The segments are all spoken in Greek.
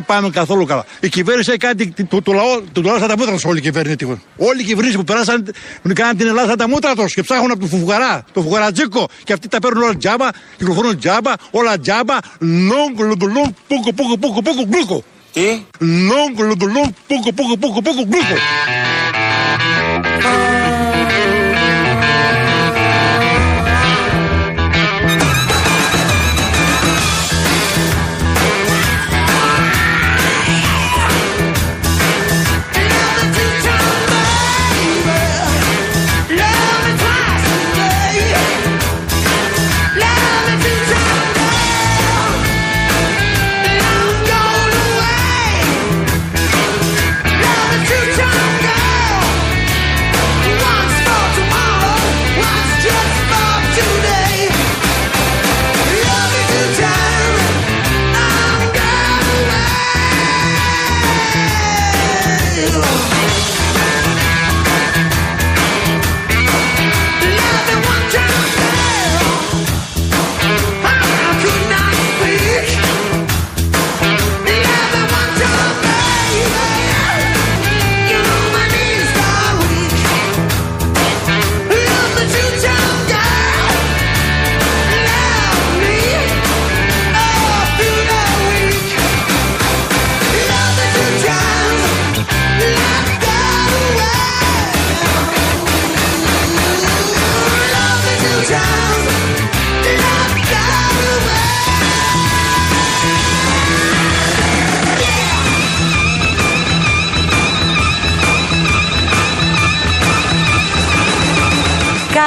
Δεν πάμε καθόλου καλά. Η κυβέρνηση έχει κάνει το, το, λαό, το, λαό σαν τα μούτρα τους όλη η κυβέρνηση. Όλοι οι κυβερνήσει που περάσαν κάναν την Ελλάδα σαν τα μούτρα τους και ψάχνουν από το φουγαρά, το φουγαρατζίκο. Και αυτοί τα παίρνουν όλα τζάμπα, κυκλοφορούν τζάμπα, όλα τζάμπα. Λόγκ, λουντουλούγκ, πούκο, πούκο, πούκο, πούκο, γλούκο. Τι; Λόγκ, λουντουλούγκ, πούκο, πούκο, πούκο, πούκο, γλούκο.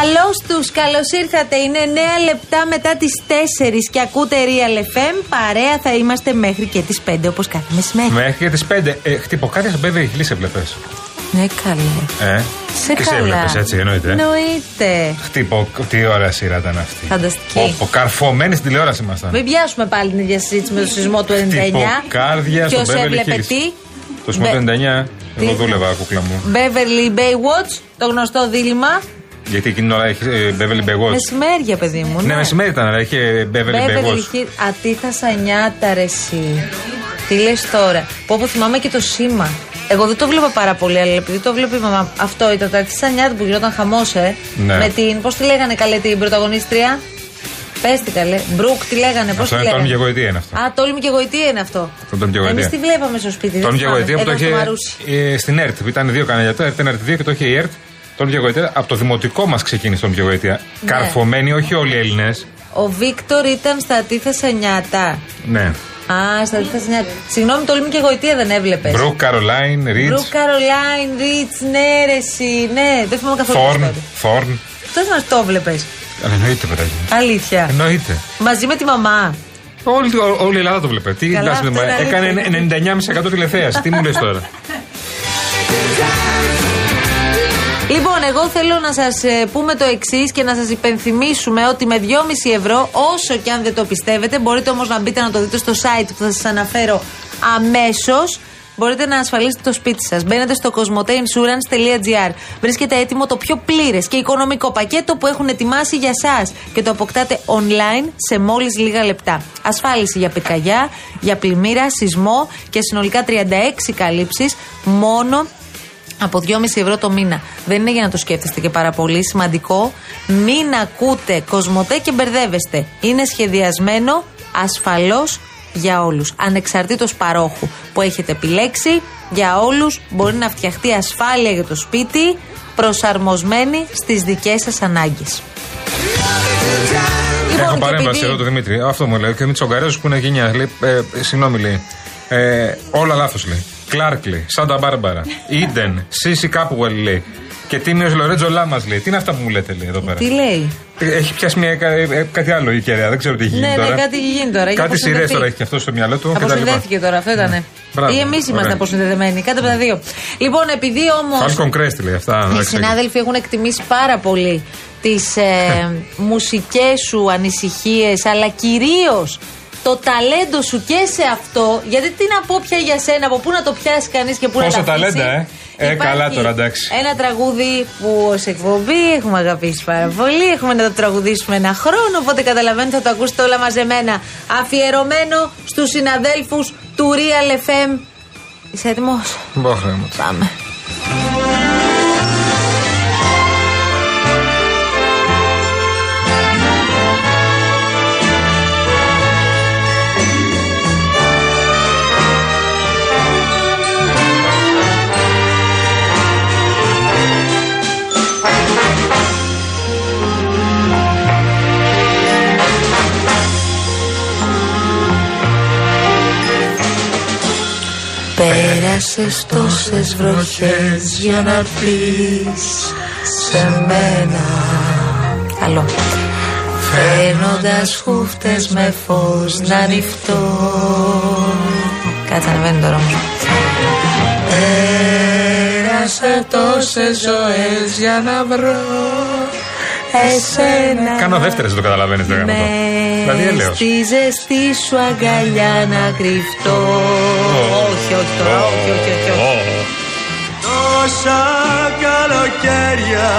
Καλώς τους, καλώς ήρθατε. Είναι 9 λεπτά μετά τις 4 και ακούτε Real FM. Παρέα θα είμαστε μέχρι και τις 5 όπως κάθε μεσημέρι. Μέχρι και τις 5. Ε, χτυποκάρια στο Beverly Hills έβλεπε. Ναι, καλέ. Ε, Σε και σε καλά. έβλεπε έτσι, εννοείται. Εννοείται. Χτυπο, τι ωραία σειρά ήταν αυτή. Φανταστική. Όπω καρφωμένοι στην τηλεόραση ήμασταν. Μην πιάσουμε πάλι την ίδια συζήτηση με το σεισμό του 99. Χτυποκάρδια στο Ποιος Beverly έβλεπε Hills. τι; Το σμό του Μπε- 99, Τι; εγώ δούλευα, κούκλα μου. Beverly Baywatch, το γνωστό δίλημα. Γιατί εκείνη την ώρα έχει ε, Beverly Beggars. Μεσημέρια, παιδί μου. Ναι, μεσημέρι ήταν, αλλά είχε Beverly Beverly Beggars. Hills. Ατίθασα νιάτα, ρε εσύ. Τι λες τώρα; Πω πω θυμάμαι και το σήμα. Εγώ δεν το βλέπα πάρα πολύ, αλλά επειδή το βλέπει η μαμά. Αυτό ήταν τα Ατίθασα νιάτα που γινόταν χαμός, ε. Ναι. Με την. Πώς τη λέγανε καλέ την πρωταγωνίστρια; Πες τι καλέ. Μπρουκ, τι λέγανε, πώς Αυτό τη είναι τόλμη λέγανε; και γοητεία είναι αυτό. Α, τόλμη και γοητεία είναι αυτό. Αυτό τόλμη και γοητεία. Εμείς τη βλέπαμε στο σπίτι. Τον δεν Γεγοητεία που το θυμάμαι. είχε Ήταν στο Μαρούσι. ε, στην ΕΡΤ. που Ήταν δύο κανάλια. Το ΕΡΤ 1, ΕΡΤ 2 και το είχε η ΕΡΤ. Τον Γεγοητεία. Από το δημοτικό μας ξεκίνησε τον Γεγοητεία. Ναι. Καρφωμένοι, όχι όλοι οι Έλληνες. Ο Βίκτορ ήταν στα Ατίθασα νιάτα. Ναι. Α, στα Ατίθασα νιάτα. Συγγνώμη, τόλμη και γοητεία δεν έβλεπες. Μπρουκ, Καρολάιν, Ρίτς, Μπρουκ Καρολάιν, Ρίτς, ναι, ρε, εσύ. Ναι, δεν θυμάμαι καθόλου. Θόρν. πώς τότε. Θόρν. Τότε μας το έβλεπες. Αλλά Εννοείται, παιδάκι. μου. Αλήθεια. Εννοείται. Μαζί με τη μαμά. Όλη, ό- όλη η Ελλάδα το βλέπει. Τι Καλά, να σου αυτό πούμε, είναι Έκανε 99,5% τηλεθέαση. Τι μου λες τώρα; Λοιπόν, εγώ θέλω να σας πούμε το εξής και να σας υπενθυμίσουμε ότι με 2,5 ευρώ, όσο και αν δεν το πιστεύετε, μπορείτε όμως να μπείτε να το δείτε στο site που θα σας αναφέρω αμέσως. Μπορείτε να ασφαλίσετε το σπίτι σας. Μπαίνετε στο cosmoteinsurance.gr. Βρίσκεται έτοιμο το πιο πλήρες και οικονομικό πακέτο που έχουν ετοιμάσει για εσά και το αποκτάτε online σε μόλις λίγα λεπτά. Ασφάλιση για πυρκαγιά, για πλημμύρα, σεισμό και συνολικά 36 καλύψεις μόνο από 2,5 ευρώ το μήνα. Δεν είναι για να το σκέφτεστε και πάρα πολύ. Σημαντικό, μην ακούτε κοσμοτέ και μπερδεύεστε. Είναι σχεδιασμένο ασφαλώς για όλους. Ανεξαρτήτως παρόχου που έχετε επιλέξει, για όλους μπορεί να φτιαχτεί ασφάλεια για το σπίτι, προσαρμοσμένη στις δικές σας ανάγκες. Έχω και παρέμβαση επειδή- εδώ το Δημήτρη. Αυτό μου λέει. Και με του Ογκαρέζου που είναι γενιά. Λέει, ε, συγγνώμη, λέει. Ε, όλα λάθος λέει. Κλάρκ λέει. Σάντα Μπάρμπαρα. Ίντεν. Σίση Κάπουελ λέει. Και τίμιο Λορέτζο Λάμας λέει. Τι είναι αυτά που μου λέτε λέει εδώ πέρα. Τι λέει; Έχει πιάσει μια, κα- ε, κάτι άλλο η κεραία. Δεν ξέρω τι έχει γίνει Ναι, τώρα. ναι, κάτι έχει γίνει τώρα. έχει Κάτι σειρές αποσυνδεθεί. τώρα έχει και αυτό στο μυαλό του. και τα λοιπά. Αποσυνδέθηκε τώρα, αυτό ήταν. Μπράβο, Ή εμείς είμαστε ωραία. αποσυνδεδεμένοι. Κάτι από τα δύο. Λοιπόν, επειδή όμω. Falcon Crest λέει αυτά. Οι εντάξει. συνάδελφοι έχουν εκτιμήσει πάρα πολύ τις ε, μουσικές σου ανησυχίες, αλλά κυρίως το ταλέντο σου και σε αυτό. Γιατί τι να πω πια για σένα, από πού να το πιάσει κανείς και πού να Πόσα τα αφήσει. ταλέντα, ε. Ε, Υπάρχει καλά τώρα, εντάξει. Ένα τραγούδι που ως εκπομπή έχουμε αγαπήσει πάρα πολύ. Έχουμε να το τραγουδήσουμε ένα χρόνο. Οπότε καταλαβαίνετε θα το ακούσετε όλα μαζεμένα. Αφιερωμένο στους συναδέλφους του Real FM. Είσαι έτοιμος; Μπόχρε μου. Πάμε. Πέρασες τόσες βροχές για να πεις σε μένα. Καλό. Φέρνοντας χούφτες με φως να ανοιχτώ Κάτσε ανεβαίνει τώρα όμως Πέρασα τόσες ζωές για να βρω Εσένα. Κάνω δεύτερες, δεν το καταλαβαίνεις το γάμο. Δηλαδή έλεος. Στη ζεστή σου αγκαλιά να κρυφτώ Όχι, όχι τώρα, όχι, όχι, όχι, όχι. Τόσα καλοκαίρια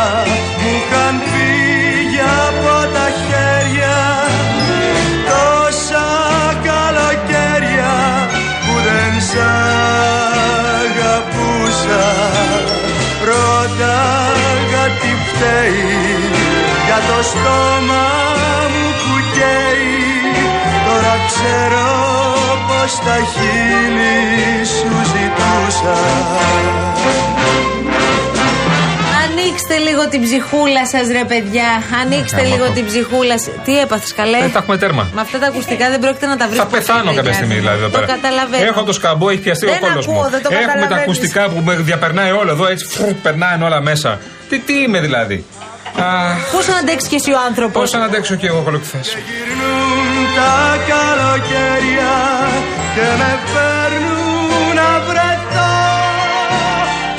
πως τα χείλη σου ζητούσα Ανοίξτε λίγο την ψυχούλα σας, ρε παιδιά. Ανοίξτε Άμα λίγο το. την ψυχούλα σας. Τι έπαθες, καλέ; Ε, τα έχουμε τέρμα. Με αυτά τα ακουστικά δεν πρόκειται να τα βρεις. Θα πεθάνω κάποια στιγμή δηλαδή εδώ πέρα. Το καταλαβαίνω. Έχω το σκαμπό, έχει πιαστεί ο Δεν κόλος ακούω, μου. δεν το Έχουμε τα καταλαβαίνεις. ακουστικά που με διαπερνάει όλο εδώ, έτσι φρου, περνάνε όλα μέσα. Τι, τι είμαι δηλαδή. Πώς να αντέξεις κι εσύ ο άνθρωπος; Πώς να αντέξω και εγώ κολοκυθέ. Γυρνούν τα καλοκαίρια και με φέρνουν να βρεθώ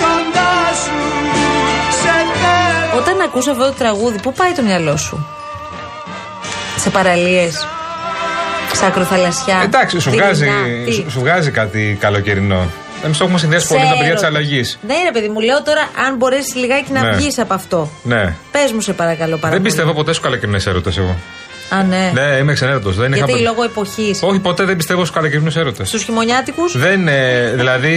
κοντά σου σε θέλω Όταν ακούς αυτό το τραγούδι, πού πάει το μυαλό σου; Σε παραλίες. Σε ακροθαλασσιά. Εντάξει, σου δειλινά, βγάζει, τι; σου, σου βγάζει κάτι καλοκαιρινό. Εμείς το έχουμε συνδυάσει πολύ με τα παιδιά της Ξέρω. αλλαγής. Ναι, ρε παιδί μου, λέω τώρα αν μπορέσεις λιγάκι να Ναι. βγεις από αυτό. Ναι. Πες μου, σε παρακαλώ πάρα Δεν πολύ. πιστεύω ποτέ στου καλοκαιρινές έρωτε εγώ. Α, ναι. Ναι, είμαι ξενέρωτος. Δεν είχα Γιατί ποτέ- λόγω εποχής. Όχι, ποτέ δεν πιστεύω στους καλοκαιρινούς έρωτες. Στους χειμωνιάτικους; Δεν, ε, δηλαδή.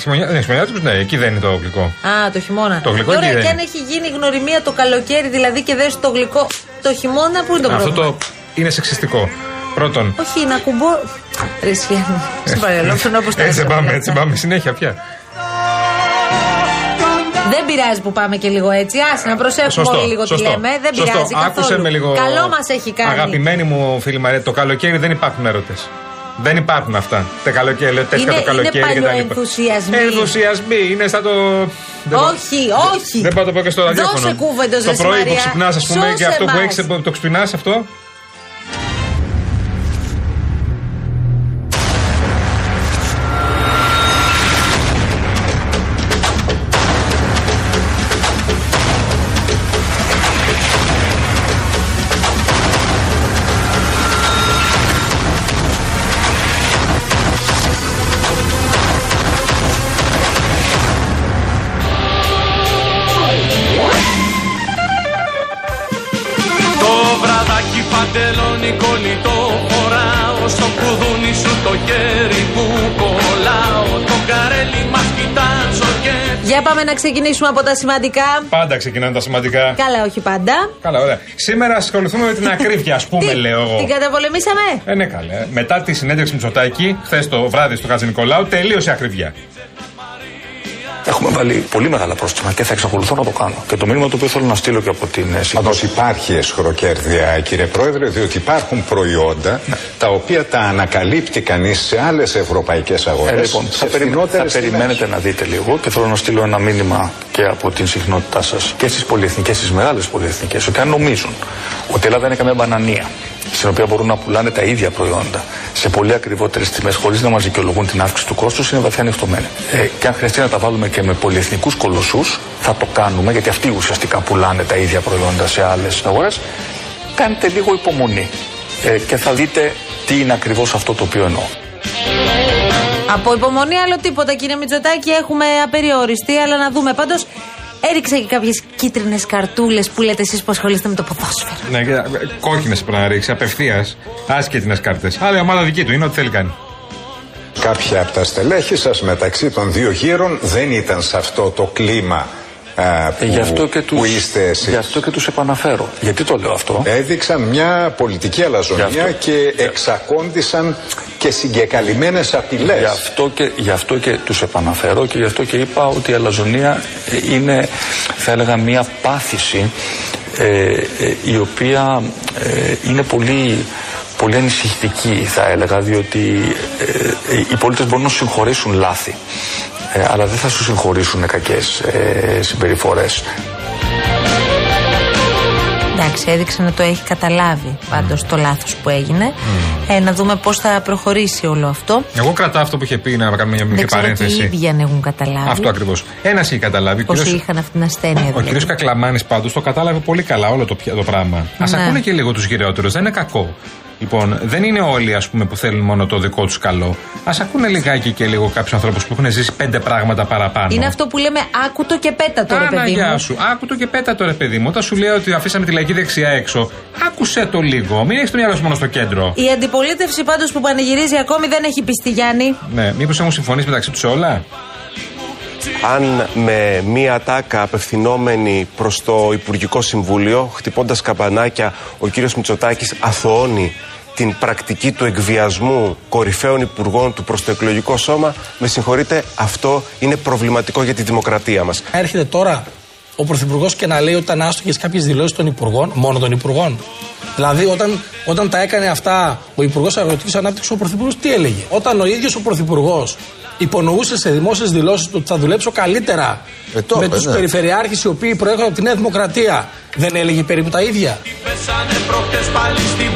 Χειμωνιά, ναι, χειμωνιάτικους, ναι, εκεί δεν είναι το γλυκό. Α, το χειμώνα. Το γλυκό Και Ωραία, εκεί και δεν αν έχει γίνει γνωριμία το καλοκαίρι, δηλαδή και δεν το γλυκό. Το χειμώνα, πού είναι το Αυτό πρόβλημα; το είναι σεξιστικό. Πρώτον. Όχι, να κουμπώ. Ρε Σιάννη, σε παρακαλώ, ψωνώ όπως τα Έτσι έσαι. πάμε, έτσι πάμε συνέχεια πια. Δεν πειράζει που πάμε και λίγο έτσι. Άσε να προσέχουμε όλοι λίγο τι λέμε. Δεν σωστό. πειράζει Άκουσε καθόλου. με λίγο. Καλό μας έχει κάνει. Αγαπημένη μου φίλη Μαρία, το καλοκαίρι δεν υπάρχουν έρωτες. Δεν υπάρχουν αυτά. Τα καλοκαίρι, λέω τέσσερα Είναι- το καλοκαίρι είναι και τα λοιπά. παλιοενθουσιασμοί. Ενθουσιασμοί, είναι σαν το. δεν μπορώ- Όχι, όχι. Δεν πάω να το πω και στο Δώσε ραδιόφωνο. κούβεντος, Το ρε πρωί που Μαρία. ξυπνάς, ας πούμε, και Σώσε αυτό που μας. έχει, το ξυπνάς αυτό; Παντελόνι κολλητό φοράω Στο κουδούνι σου το χέρι που κολλάω Το καρέλι μας κοιτάζω και Για πάμε να ξεκινήσουμε από τα σημαντικά. Πάντα ξεκινάνε τα σημαντικά. Καλά, όχι πάντα. Καλά, ωραία. Σήμερα ασχοληθούμε με την ακρίβεια, ας πούμε, Τι, λέω εγώ. Την καταπολεμήσαμε; Ε, ναι, καλέ. Μετά τη συνέντευξη Μητσοτάκη, χθες το βράδυ στο Χατζη Νικολάου, τελείωσε η ακρίβεια. Έχουμε βάλει πολύ μεγάλα πρόστιμα και θα εξακολουθώ να το κάνω. Και το μήνυμα το οποίο θέλω να στείλω και από την ε, Πάντως συγκρόση. υπάρχει εσχροκέρδεια, κύριε Πρόεδρε, διότι υπάρχουν προϊόντα τα οποία τα ανακαλύπτει κανείς σε άλλες ευρωπαϊκές αγορές. Ε, λοιπόν, θα, περι... θα περιμένετε να δείτε λίγο και θέλω να στείλω ένα μήνυμα και από την συχνότητά σας και στις πολυεθνικές, στις μεγάλες πολυεθνικές, ότι αν νομίζουν ότι η Ελλάδα είναι καμία μπανανία στην οποία μπορούν να πουλάνε τα ίδια προϊόντα σε πολύ ακριβότερες τιμές χωρίς να μας δικαιολογούν την αύξηση του κόστους, είναι βαθιά ανοιχτωμένοι. Ε, και αν χρειαστεί να τα βάλουμε και με πολυεθνικούς κολοσσούς, θα το κάνουμε γιατί αυτοί ουσιαστικά πουλάνε τα ίδια προϊόντα σε άλλες αγορές. Κάντε λίγο υπομονή ε, και θα δείτε τι είναι ακριβώς αυτό το οποίο εννοώ. Από υπομονή άλλο τίποτα κύριε Μητσοτάκη έχουμε απεριοριστεί αλλά να δούμε πάντως Έριξα και κάποιες κίτρινες καρτούλες που λέτε εσείς που ασχολείστε με το ποδόσφαιρο. Ναι, κόκκινες πρέπει να ρίξει απευθείας. Άσχετινε κάρτες. Άλλη ομάδα δική του είναι ό,τι θέλει κάνει. Κάποια από τα στελέχη σας μεταξύ των δύο γύρων δεν ήταν σε αυτό το κλίμα α, που, γι' αυτό και που τους, είστε εσείς. Γι' αυτό και τους επαναφέρω. Γιατί το λέω αυτό; Έδειξαν μια πολιτική αλαζονία Γι' αυτό. και εξακόντησαν και συγκεκαλυμμένες απειλές. Γι' αυτό, και, γι' αυτό και τους επαναφέρω και γι' αυτό και είπα ότι η αλαζονία ε, είναι, θα έλεγα, μια πάθηση ε, ε, η οποία ε, είναι πολύ, πολύ ανησυχητική θα έλεγα διότι ε, ε, οι πολίτες μπορούν να σου συγχωρήσουν λάθη ε, αλλά δεν θα σου συγχωρήσουν κακές ε, συμπεριφορές. Εντάξει, έδειξε να το έχει καταλάβει πάντως το λάθος που έγινε. Ε, να δούμε πώς θα προχωρήσει όλο αυτό. Εγώ κρατάω αυτό που είχε πει να κάνουμε μια μικρή Δεν ξέρω και οι παρένθεση. ίδιοι αν έχουν καταλάβει. Αυτό ακριβώς. Ένας είχε καταλάβει. ο Πώς κύριος- είχαν αυτή την ασθένεια. Ο δηλαδή. κ. Κακλαμάνης πάντως το κατάλαβε πολύ καλά όλο το, πια- το πράγμα. Α Ναι. ακούνε και λίγο τους γυρεότερους, δεν είναι κακό. Λοιπόν, δεν είναι όλοι ας πούμε, που θέλουν μόνο το δικό τους καλό. Α ακούνε λιγάκι και λίγο κάποιους ανθρώπους που έχουν ζήσει πέντε πράγματα παραπάνω. Είναι αυτό που λέμε άκουτο και πέτατο, ρε Άνα, παιδί γεια μου. σου. Άκου το και πέτα το ρε παιδί μου. Όταν σου λέω ότι αφήσαμε τη λαϊκή δεξιά έξω, άκουσε το λίγο. Μην έχεις το μυαλό σου μόνο στο κέντρο. Η αντιπολίτευση πάντως που πανηγυρίζει ακόμη δεν έχει πιστεί Γιάννη. Ναι, μήπως έχουν συμφωνήσει μεταξύ τους σε όλα; Αν με μία τάκα απευθυνόμενη προς το Υπουργικό Συμβούλιο, χτυπώντας καμπανάκια, ο κύριος Μητσοτάκης αθωώνει την πρακτική του εκβιασμού κορυφαίων υπουργών του προς το εκλογικό σώμα, με συγχωρείτε, αυτό είναι προβληματικό για τη δημοκρατία μας. Έρχεται τώρα ο Πρωθυπουργός και να λέει ότι ήταν άστοχες κάποιες δηλώσεις των Υπουργών, μόνο των Υπουργών. Δηλαδή, όταν, όταν τα έκανε αυτά ο Υπουργός Αγροτικής Ανάπτυξης, ο Πρωθυπουργός τι έλεγε; Όταν ο ίδιος ο Πρωθυπουργός υπονοούσε σε δημόσιες δηλώσεις ότι θα δουλέψω καλύτερα Ε, το με είπε, τους ναι. περιφερειάρχες οι οποίοι προέρχονται από τη Νέα Δημοκρατία, δεν έλεγε περίπου τα ίδια; Πέσανε προχτές πάλι στην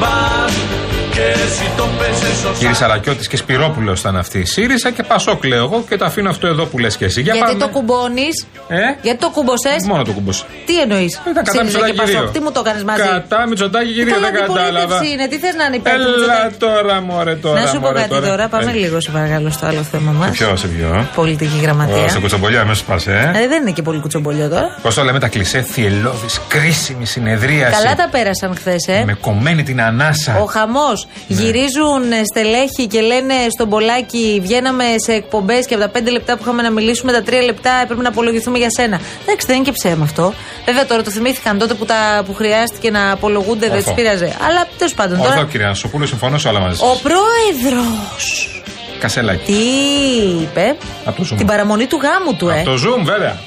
μπαρ Και εσύ το πέσες σωστά Κύριε Σαρακιώτη και Σπυρόπουλος ήταν αυτοί. ΣΥΡΙΖΑ και Πασόκ λέω εγώ και το αφήνω αυτό εδώ που λες και εσύ. Για Γιατί πάμε. το κουμπώνεις; Ε; Γιατί το κούμποσες. Μόνο το κουμπός. Τι εννοείς; Ήταν κατά Μητσοτάκη κυρίω. Τι μου το έκανε μαζί; Κατά Μητσοτάκη κυρίω, Καλά, δεν κατάλαβα. αντιπολίτευση είναι. Τι θες να είναι υπέρ του Έλα Μητσοτάκη. τώρα, μωρέ τώρα. Να σου πω μωρέ, κάτι τώρα. Πάμε Ε, λίγο, σε παρακαλώ, στο άλλο θέμα μας. Ποιο, σε ποιο; Πολιτική Ω, Σε γραμματεία. κουτσομπολιά, αμέσως πάσε, ε. Ε, δεν είναι και πολύ κουτσομπολιό τώρα. Πώς το λέμε τα κλισέ, θυελώδη, κρίσιμη συνεδρίαση. Καλά τα πέρασαν χθες, ε. Με κομμένη την ανάσα. Ο χαμός. Ναι. Γυρίζουν ε, στελέχη και λένε στον Πολάκη, βγαίναμε σε εκπομπές και από τα 5 λεπτά που είχαμε να μιλήσουμε, τα 3 λεπτά έπρεπε να απολογηθούμε για σένα. Εντάξει, δεν είναι και ψέμα αυτό. Βέβαια τώρα το θυμήθηκαν τότε που, τα, που χρειάστηκε να απολογούνται, δεν Ορθό. του πείραζε. Αλλά τέλος πάντων Ορθό, τώρα. κυρία Σοπούλου, συμφωνώ σε όλα μαζί. Ο πρόεδρος. Κασελάκι. Τι είπε; Από το Zoom. Την παραμονή του γάμου του, ε. Από το Zoom, βέβαια.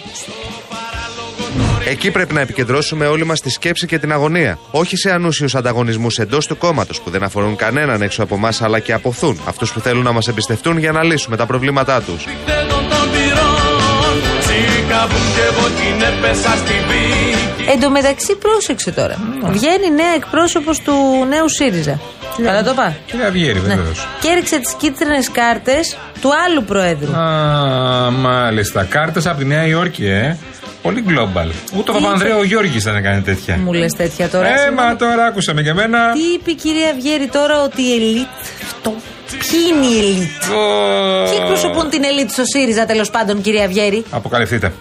Εκεί πρέπει να επικεντρώσουμε όλοι μας τη σκέψη και την αγωνία. Όχι σε ανούσιους ανταγωνισμούς εντός του κόμματος που δεν αφορούν κανέναν έξω από εμάς αλλά και αποθούν αυτούς που θέλουν να μας εμπιστευτούν για να λύσουμε τα προβλήματά τους. Πηκτέδων των πυρών Τσίκαβουν και εγώ την έπεσα στην πίκη Εν τω μεταξύ, πρόσεξε τώρα. Βγαίνει νέα εκπρόσωπος του νέου ΣΥΡΙΖΑ. Καλά το πά. Κύριε Αυγέρη, Ναι. βεβαίως. Και έριξε τις κίτρινες κάρτες του άλλου προέδρου. Α, μάλιστα. Κάρτες από τη Νέα Υόρκη, ε. Πολύ global. Ούτε ο Παπανδρέου ο Γιώργης δεν έκανε τέτοια. Μου λες τέτοια τώρα. Ε, Συγγνώμη. μα τώρα άκουσα με και εμένα. Τι είπε η κυρία Βιέρη τώρα ότι η ελίτ. Αυτό; Ποιοι είναι η ελίτ; Ποιοι εκπροσωπούν την ελίτ στο ΣΥΡΙΖΑ τέλος πάντων, κυρία Βιέρη. Αποκαλυφθείτε.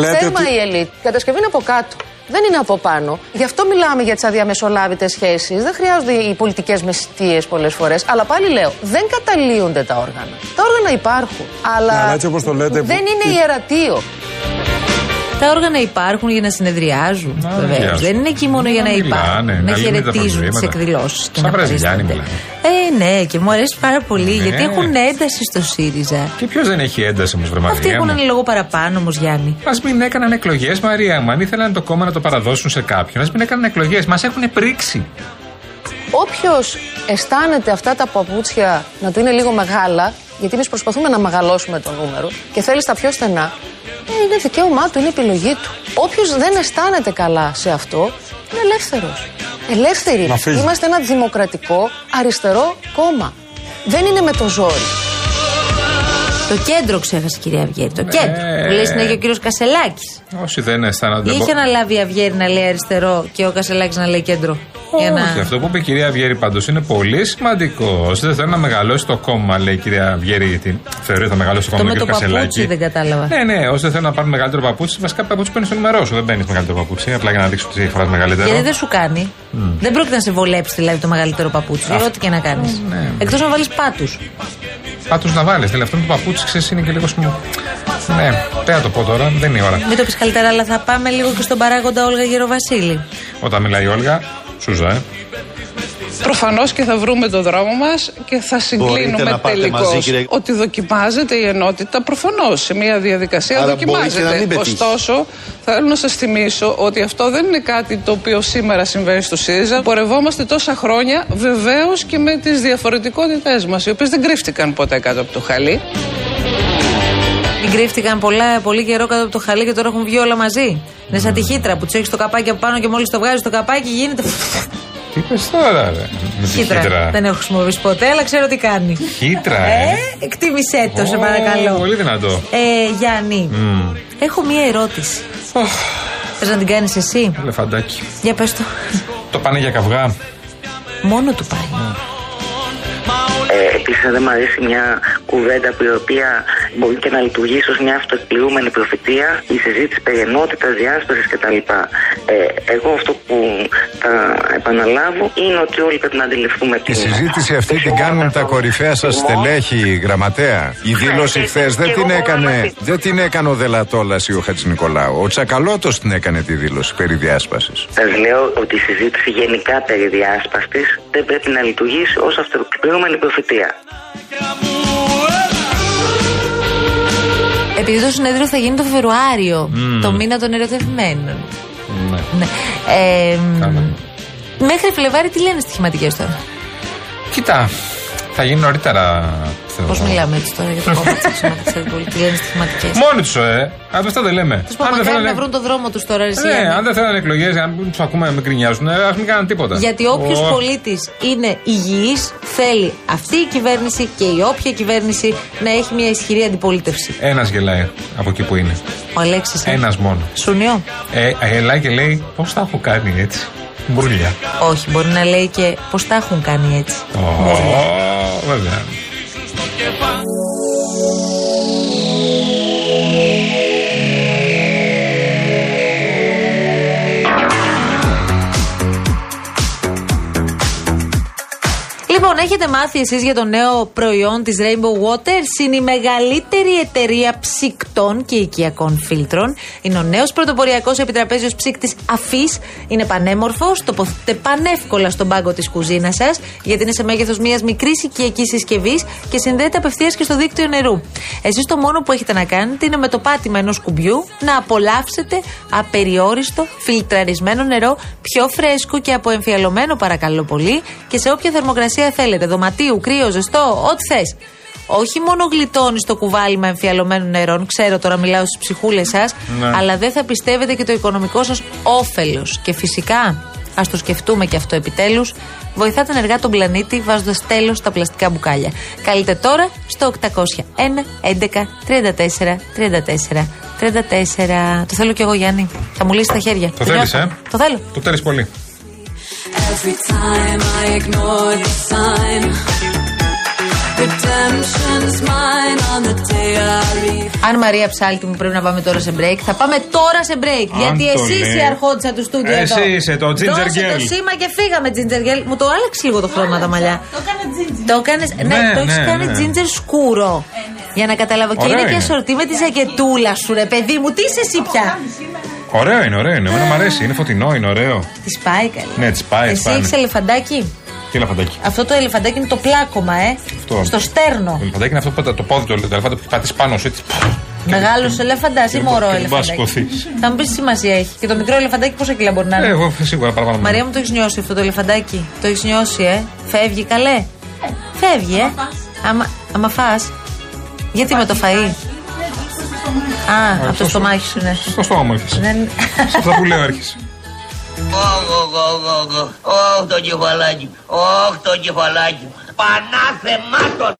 Λέτε Θέμα ότι η ελίτ. Η κατασκευή είναι από κάτω. Δεν είναι από πάνω. Γι' αυτό μιλάμε για τις αδιαμεσολάβητες σχέσεις. Δεν χρειάζονται οι πολιτικές μεσητείε πολλές φορές. Αλλά πάλι λέω, δεν καταλύονται τα όργανα. Τα όργανα υπάρχουν. Αλλά, Ναι, αλλά έτσι όπως το λέτε, δεν που- είναι ιερατείο. Τα όργανα υπάρχουν για να συνεδριάζουν. Να, Βεβαίως. συνεδριάζουν. Δεν είναι εκεί μόνο για να Να μιλάνε, υπάρχουν. να Να λύνουν τα χαιρετίζουν τις προβλήματα. εκδηλώσεις. και Σαν να Βραζιλιάνοι παρίστανται. Ε, ναι, και μου αρέσει πάρα πολύ Ναι. γιατί έχουν ένταση στο ΣΥΡΙΖΑ. Και ποιος δεν έχει ένταση όμως, Αυτοί Βρεμαρία. έχουν ένα λόγο παραπάνω όμως, Γιάννη. Α μην έκαναν εκλογές, Μαρία μου. Αν ήθελαν το κόμμα να το παραδώσουν σε κάποιον, ας μην έκαναν εκλογές. Μας έχουν πρίξει. Όποιος αισθάνεται αυτά τα παπούτσια να του είναι λίγο μεγάλα, γιατί εμείς προσπαθούμε να μεγαλώσουμε το νούμερο και θέλεις τα πιο στενά, ε, είναι δικαίωμά του, είναι επιλογή του. Όποιος δεν αισθάνεται καλά σε αυτό, είναι ελεύθερος. Ελεύθεροι. Να φύγει. Είμαστε ένα δημοκρατικό αριστερό κόμμα. Δεν είναι με το ζόρι. Το κέντρο ξέχασε, κυρία Αυγέρη. Το κέντρο. Ε. Που λέει συνέχεια ο κύριος Κασελάκης. Όσοι δεν αισθάνονται. Ή είχε αναλάβει η Αυγέρη να λέει αριστερό και ο Κασελάκης να λέει κέντρο. Για να... Όχι, αυτό που είπε η κυρία Βιέρη πάντως είναι πολύ σημαντικό. Όσοι δεν θέλουν να μεγαλώσει το κόμμα, λέει η κυρία Βιέρη, γιατί θεωρεί ότι θα μεγαλώσει το Το κόμμα με με το τον παπούτσι Κασελάκη. δεν κατάλαβα. Ναι, ναι, όσοι δεν θέλουν να πάρουν μεγαλύτερο παπούτσι, βασικά παπούτσι παίρνεις στο νούμερό σου. Δεν παίρνεις μεγαλύτερο παπούτσι, απλά για να δείξεις ότι φοράς μεγαλύτερο. Γιατί δεν σου κάνει. Δεν πρόκειται να σε βολέψει δηλαδή το μεγαλύτερο παπούτσι. Ό,τι και να κάνεις. ναι. Εκτός να βάλεις πάτους. Πάτω να βάλεις. Δηλαδή αυτό το παπούτσι ξέρεις είναι και λίγο σημαντικό. Ναι, δεν θα το πω τώρα, δεν είναι η ώρα. Μην το πεις καλύτερα, αλλά θα πάμε λίγο και στον παράγοντα Όλγα Γεροβασίλη. Όταν μιλάει η Όλγα, Σούζα, ε. Προφανώς και θα βρούμε το δρόμο μας και θα Μπορείτε συγκλίνουμε να πάτε τελικώς. μαζί, κύριε- Ότι δοκιμάζεται η ενότητα προφανώς σε μια διαδικασία Άρα μπορεί και να δοκιμάζεται. μην πετύχεις. Ωστόσο, θέλω να σας θυμίσω ότι αυτό δεν είναι κάτι το οποίο σήμερα συμβαίνει στο ΣΥΡΙΖΑ. Πορευόμαστε τόσα χρόνια βεβαίως και με τις διαφορετικότητές μας, οι οποίες δεν κρύφτηκαν ποτέ κάτω από το χαλί. Μην κρύφτηκαν πολλά, πολύ καιρό κάτω από το χαλί και τώρα έχουν βγει όλα μαζί. Είναι σαν τη χύτρα που τους έχεις το καπάκι από πάνω και μόλις το βγάζεις το καπάκι γίνεται. Τι είπε τώρα, ρε. Με τη Χύτρα. χύτρα. Δεν έχω χρησιμοποιήσει ποτέ, αλλά ξέρω τι κάνει. Χύτρα, Ε, ε. εκτίμησέ το, σε Ω, παρακαλώ. Πολύ δυνατό. Ε, Γιάννη, Μμμ. έχω μία ερώτηση. Θες να την κάνεις εσύ, Ελεφαντάκι. για πες το. Το πάνε για καυγά. Μόνο του πάει. Ε, Επίσης, δεν μου αρέσει μια κουβέντα που η οποία μπορεί και να λειτουργήσει ως μια αυτοεκπληρούμενη προφητεία, η συζήτηση περί ενότητας, διάσπασης κτλ. Ε, εγώ αυτό που θα επαναλάβω είναι ότι όλοι πρέπει να αντιληφθούμε Η συζήτηση αυτή την κάνουν τα κορυφαία σας στελέχη, γραμματέα. Η δήλωση χθες δεν την έκανε, δεν την έκανε ο Δελατόλας ή ο Χατζης Νικολάου. Ο Τσακαλώτος την έκανε τη δήλωση περί διάσπασης. Σας λέω ότι η συζήτηση γενικά περί διάσπαση δεν πρέπει να λειτουργήσει ως αυτοεκπληρούμενη προφητεία. Επειδή το συνέδριο θα γίνει το Φεβρουάριο, Μμμ. το μήνα των ερωτευμένων. Ναι. Ναι. Ε, Καλά. μέχρι Φλεβάρι τι λένε στοιχηματικέ τώρα; Κοίτα, θα γίνει νωρίτερα. Θεωρώ. Πώς μιλάμε έτσι τώρα για το κόμμα της Αξιωματική Πόλη, τι λένε στοιχηματικέ. Μόνοι τους, ε. Αυτό αυτό δεν λέμε. Τους πω μακάρι να βρουν το δρόμο τους τώρα, εσύ. Ναι, αν δεν θέλανε εκλογές, αν τους ακούμε με γκρινιάζουν, ας μην κάνουν τίποτα. Γιατί όποιος Ω, πολίτης είναι υγιής, θέλει αυτή η κυβέρνηση και η όποια κυβέρνηση να έχει μια ισχυρή αντιπολίτευση. Ένας γελάει από εκεί που είναι. Ο Αλέξης. Ένας μόνο. Σουνιό. Ε, γελάει και λέει πώς τα έχω κάνει έτσι. Μπουρλιά. Όχι, μπορεί να λέει και πώς τα έχουν κάνει έτσι. Ω, Βέβαια. 解放。Λοιπόν, έχετε μάθει εσείς για το νέο προϊόν της Rainbow Waters. Είναι η μεγαλύτερη εταιρεία ψυκτών και οικιακών φίλτρων. Είναι ο νέος πρωτοποριακός επιτραπέζιος ψύκτης αφής. Είναι πανέμορφο, τοποθετείται πανεύκολα στον πάγκο της κουζίνας σας, γιατί είναι σε μέγεθος μιας μικρής οικιακής συσκευής και συνδέεται απευθείας και στο δίκτυο νερού. Εσείς το μόνο που έχετε να κάνετε είναι με το πάτημα ενός κουμπιού να απολαύσετε απεριόριστο φιλτραρισμένο νερό, πιο φρέσκο και αποεμφιαλωμένο παρακαλώ πολύ και σε όποια θερμοκρασία θέλετε. Δωματίου, κρύο, ζεστό, ό,τι θες. Όχι μόνο γλιτώνεις το κουβάλιμα εμφιαλωμένων νερών, ξέρω τώρα μιλάω στις ψυχούλες σας, Ναι. αλλά δεν θα πιστεύετε και το οικονομικό σας όφελος. Και φυσικά, ας το σκεφτούμε και αυτό επιτέλους, βοηθάτε ενεργά τον πλανήτη βάζοντας τέλος στα πλαστικά μπουκάλια. Καλείτε τώρα στο 801 11 34 34 34. Το θέλω κι εγώ, Γιάννη. Θα μου λύσεις τα χέρια. Το θέλεις, νιώθω. ε; Το θέλω. Το θέλεις πολύ. Every time I ignore the sign, redemption's mine on the day I leave. Αν Μαρία Ψάλτη μου πρέπει να πάμε τώρα σε break, θα πάμε τώρα σε break. Αν γιατί το εσύ λέει. είσαι η αρχόντισα του στούντιο Εσύ εδώ. είσαι το ginger Δώσε girl. το σήμα και φύγαμε, ginger girl. Μου το άλλαξε λίγο το χρώμα τα μαλλιά. Το έκανε ginger. Το έκανε. Ναι, Ναι, το έχεις ναι, κάνει ναι. ginger σκούρο. Για να καταλάβω. Και Ωραίο είναι και είναι. ασορτή με τη ζακετούλα σου, ρε παιδί μου. Τι είσαι εσύ πια; Ωραίο είναι, ωραίο είναι. Εμένα μου αρέσει. Είναι φωτεινό, είναι ωραίο. Της πάει καλή. Ναι, της πάει, Εσύ πάει. έχεις ελεφαντάκι; Τι ελεφαντάκι; Αυτό το ελεφαντάκι είναι το πλάκωμα, ε. Αυτό. Στο στέρνο. Το ελεφαντάκι είναι αυτό που το πόδι του το ελεφάντα που έχει πατήσει πάνω σου έτσι. Μεγάλος ελεφαντάς ή μωρό Και δεν μπορεί να ελεφαντάκι; σηκωθείς. Θα μου πεις τι σημασία έχει. Και το μικρό ελεφαντάκι πόσα κιλά μπορεί να είναι; Ε, εγώ σίγουρα παραπάνω. Μαρία μου το έχεις νιώσει αυτό το ελεφαντάκι; Το έχεις νιώσει, ε; Φεύγει καλέ; Φεύγει, ε; Άμα, άμα φας. Γιατί με το φαΐ; Α, από το στομάχι σου, ναι. Στο στόμα μου έρχεσαι. Δεν- Σε αυτά που λέω έρχεσαι. Ωχ, το κεφαλάκι μου. Ωχ, το κεφαλάκι μου. Πανάθεμάτων.